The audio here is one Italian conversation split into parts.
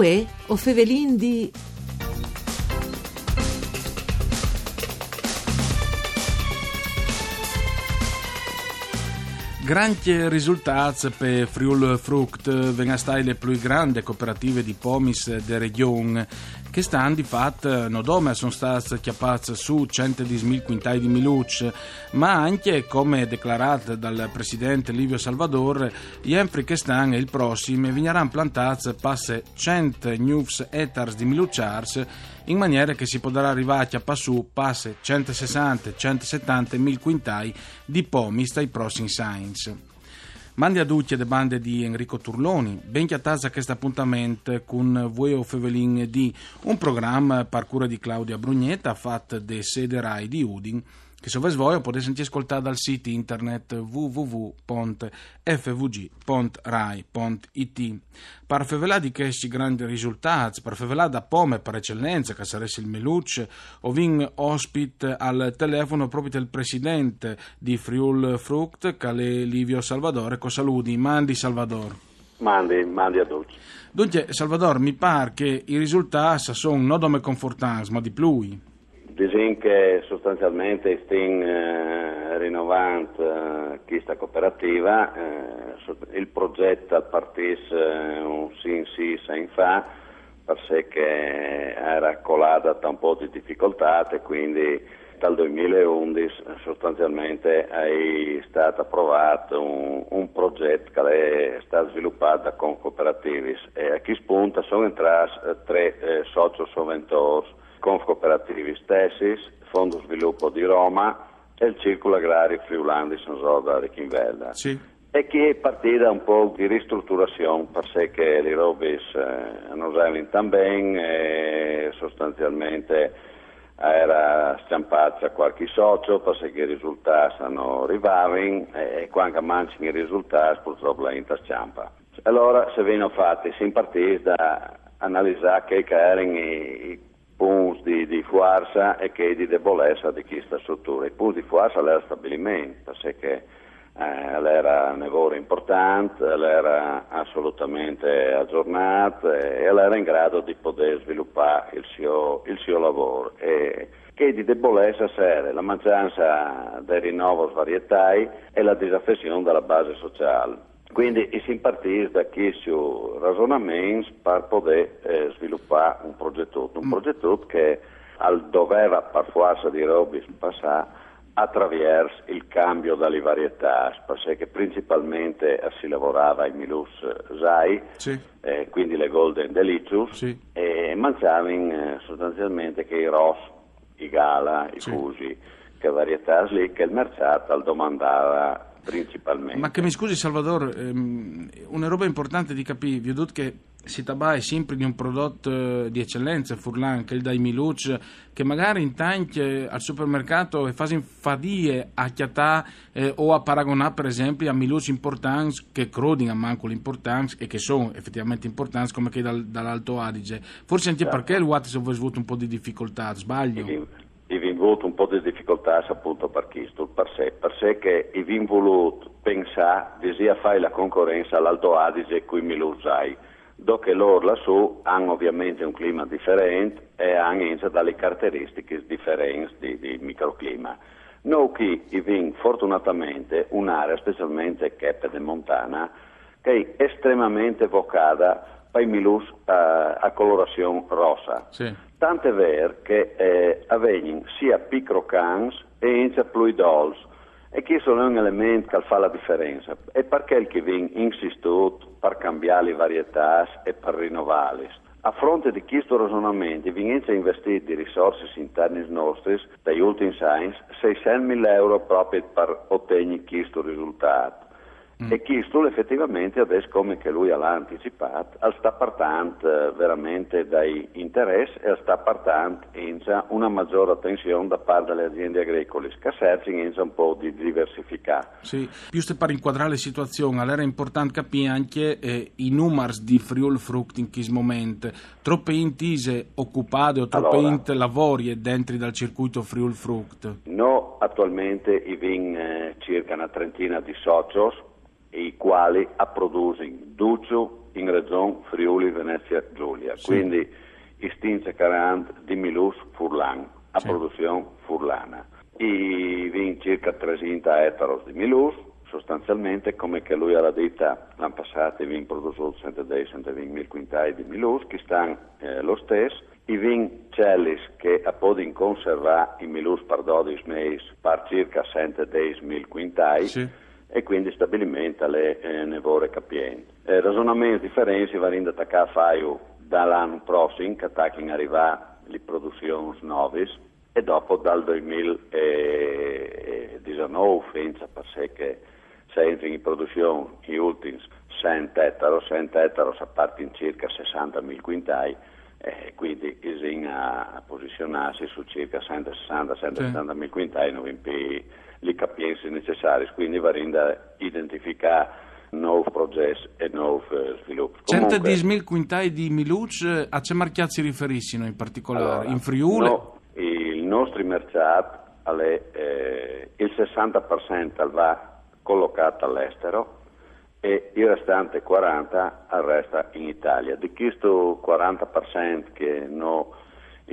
Uè, o fevelin di... Granchi risultati per Friul Fruct vengono state le più grandi cooperative di pomis de regione che stanno di fatto non dome sono state chiappate su 110.000 quintali di miluc ma anche come declarato dal presidente Livio Salvador gli enfri che stanno il prossimo vigneranno plantati passe 100 news ettars di milucciars in maniera che si potrà arrivare a chiappare su passe 160-170 mil quintali di pomis dai prossimi science. Mandi a tutti le bande di Enrico Turloni, ben chiattazza a questo appuntamento con Vueo Fevelin di un programma per cura di Claudia Brugnetta fatto de sede Rai di Udin che se voi potete sentire ascoltare dal sito internet www.fvg.rai.it per fevelare di questi grandi risultati, per fevelare da pome per eccellenza, che sarebbe il Meluc, o vin ospite al telefono proprio del presidente di Friul Fruct, che è Livio Salvador, con saluti, mandi Salvador. Mandi, mandi a tutti. Dunque, Salvador, mi pare che i risultati sono non come confortanti, ma di più. Diciamo che sostanzialmente stiamo eh, rinnovando eh, questa cooperativa, eh, il progetto partito eh, un sì sì sen fa, perché era colata da un po' di difficoltà e quindi dal 2011 sostanzialmente è stato approvato un, un progetto che è stato sviluppato con cooperativi e a chi spunta? Sono entrati eh, tre eh, socio soventori Conf Cooperativi Stessis, Fondo Sviluppo di Roma e il Circolo Agrario Friulandi Sansoda di Chinvella. Sì. E che è partita un po' di ristrutturazione, perché le robis eh, non andavano bene e sostanzialmente era stampata qualche socio perché i risultati non arrivavano e quando mancano i risultati purtroppo la inta stampa. Allora se vengono fatti, si partì da analizzare che erano i punti di, di forza e che di debolezza di questa struttura. I punti di forza era stabilimento, perché eh, era un lavoro importante, era assolutamente aggiornato e era in grado di poter sviluppare il suo, il suo lavoro. E, che di debolezza serve la mancanza dei rinnovi varietali e la disaffezione della base sociale. Quindi si partì da questo ragionamento per poter eh, sviluppare un progetto, un mm. progetto che al doveva per forza di Robis passare attraverso il cambio dalle varietà, perché principalmente si lavorava in Milus Zai, sì. eh, quindi le Golden Delicious, sì. e mangiavano eh, sostanzialmente che i Ross, i Gala, i. Fusi, varietà lì che il mercato domandava principalmente. Ma che mi scusi Salvador, ehm, una roba importante di capire, vi ho detto che si tabà è sempre di un prodotto eh, di eccellenza, Furlan, che è il dai Miluc, che magari in tanti al supermercato e fanno fadie a chiatà eh, o a paragonare per esempio a Miluc importanti che crodino a manco l'importanza e che sono effettivamente importanti come che dal, dall'Alto Adige. Forse anche certo. perché il Wattis ha avuto un po' di difficoltà, sbaglio? Vi avuto un po' di difficoltà appunto per questo, per sé, per sé che i vi voluto pensare di fare la concorrenza all'Alto Adige qui mi lo usai, dopo loro lassù hanno ovviamente un clima differente e hanno dalle caratteristiche differenti di, di microclima. Noi qui abbiamo fortunatamente un'area, specialmente Chepe de Montana, che è estremamente vocata per i milus uh, a colorazione rossa. Sì. Tant'è vero che eh, avvengono sia picrocans e inza pluidols e questo è un elemento che fa la differenza. E perché il che viene insistito per cambiare le varietà e per rinnovarle? A fronte di questo ragionamento, viene investito di risorse interne nostre, dagli ultimi anni, 600.000 euro proprio per ottenere questo risultato. Mm. E Kistul effettivamente adesso come che lui l'ha anticipato, sta partendo eh, veramente dai interessi e sta partendo in una maggiore attenzione da parte delle aziende agricole, che cercano un po' di diversificare. Sì, più per inquadrare la situazione, allora è importante capire anche eh, i numeri di Friul Fruct in questo momento. Troppe intise occupate o troppe allora, int lavori dentro dal circuito Friul Fruct? No, attualmente i vin eh, circa una trentina di socios i quali producono duccio in regione Friuli Venezia Giulia. Sì. Quindi istinze 40 di Milus Furlan, a Sì. produzione furlana. I vin circa 300 ettari di Milus, sostanzialmente come che lui ha detto l'anno passato i vin prodotti 110-120 quintali di Milus, che stanno eh, lo stesso. I vin cellis che a podin conserva i Milus per 12 mesi per circa 110 quintali Sì. E quindi stabilimento alle eh, nevore capienti. Eh, ragionamenti differenti vanno da attaccare a fare dall'anno prossimo, che attaccano arriva le produzioni nuove e dopo dal 2019 pensa per sé che se entra in produzione gli ultimi 100 ettari, 100 ettari a parte in circa 60.000 quintali e quindi bisogna posizionarsi su circa 160-170 mila quintali non impi li capienze necessari, quindi va a identificare nuovi progetti e nuovi eh, sviluppi. 110.000 quintali di Miluc, a che marchiati si riferissero in particolare? Allora, in Friuli? no, il nostro mercato è, eh, il 60% va collocato all'estero e il restante 40% resta in Italia. Di questo 40% che no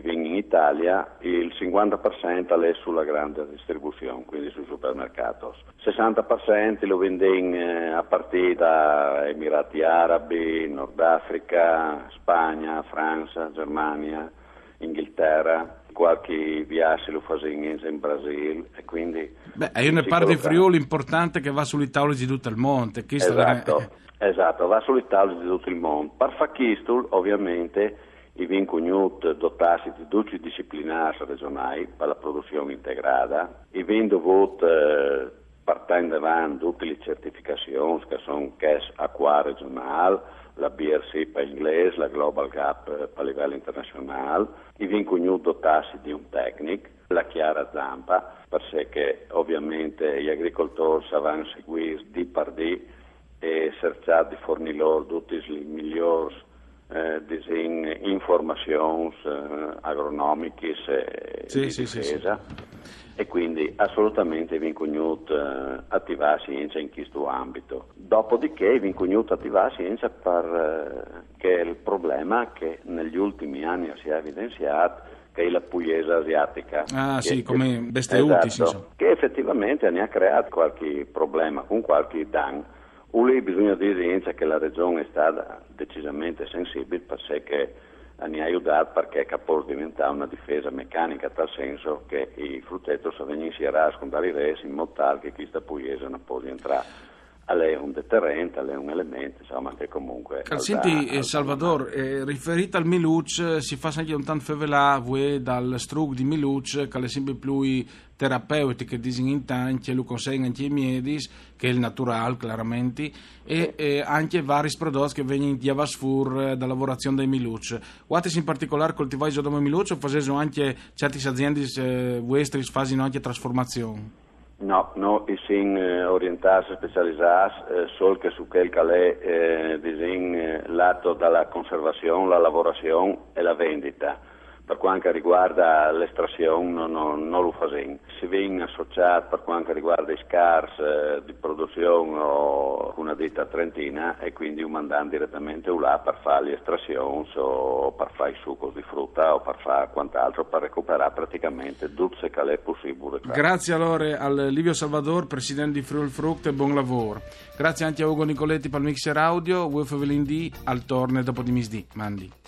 viene in Italia, il 50% è sulla grande distribuzione, quindi sui supermercati. Il 60% lo vendono eh, a partire da Emirati Arabi, Nord Africa, Spagna, Francia, Germania, Inghilterra, qualche viaggio lo fa in, Brasile e quindi... Beh, io ne si parlo di Friuli importante che va sulle tavole di tutto il monte. Questo Esatto, è- esatto, va sulle tavole di tutto il mondo. Per fare questo, ovviamente, i vin cognut dotati di 12 disciplinari regionali per la produzione integrata, i vin dovuti eh, partendo avanti tutte le certificazioni che sono CAS A4 regionale, la BRC per inglese, la Global Gap per livello internazionale, i vin cognut dotati di un tecnic, la chiara zampa, per sé che ovviamente gli agricoltori saranno seguire di per di e cercare di fornire loro tutte le migliori eh, informazioni eh, agronomiche e Sì, di sì, sì, difesa e quindi assolutamente vi cognut eh, attivarsi in, questo ambito. Dopodiché vi cognut attivarsi in per eh, che il problema che negli ultimi anni si è evidenziato che è la pugliese asiatica. Ah, Che- sì, come besteuti, sì, esatto, insomma. che effettivamente ne ha creato qualche problema con qualche danno. Lì bisogna dire che la regione è stata decisamente sensibile per sé che ne ha aiutato perché può diventare una difesa meccanica, tal senso che i fruttetti vengono insieme a scontare i resi in modo tale che questa pugliese non può entrare. A lei è un deterrente, a lei è un elemento insomma, che comunque... Senti, da- eh, al- Salvador, eh, riferito al Miluc, si fa anche un tanto fevelà voi dal strug di Miluc, che è sempre più terapeutiche disintanti, lo consegna anche i miedis, che è il natural, chiaramente, e eh, anche vari prodotti che vengono di Avasfur eh, da lavorazione dei Miluc. Quanti in particolare coltivai già come Miluc o facesero anche certe aziende eh, vostre fanno anche trasformazione? No, no, i sin eh, orientati, specializzati eh, solo che su quel che è eh, disin, eh, lato dalla conservazione, la lavorazione e la vendita. Per quanto riguarda l'estrazione non, non, lo facciamo. Si viene associato per quanto riguarda i scars eh, di produzione o una ditta trentina e quindi un mandante direttamente là per fare le estrazioni o per fare i succo di frutta o per fare quant'altro per recuperare praticamente tutto ciò che è possibile. Grazie allora al Livio Salvador, presidente di Friul Fruct e buon lavoro. Grazie anche a Ugo Nicoletti per il mixer audio, Wolf Velindì al torne dopo di misdì. Mandi.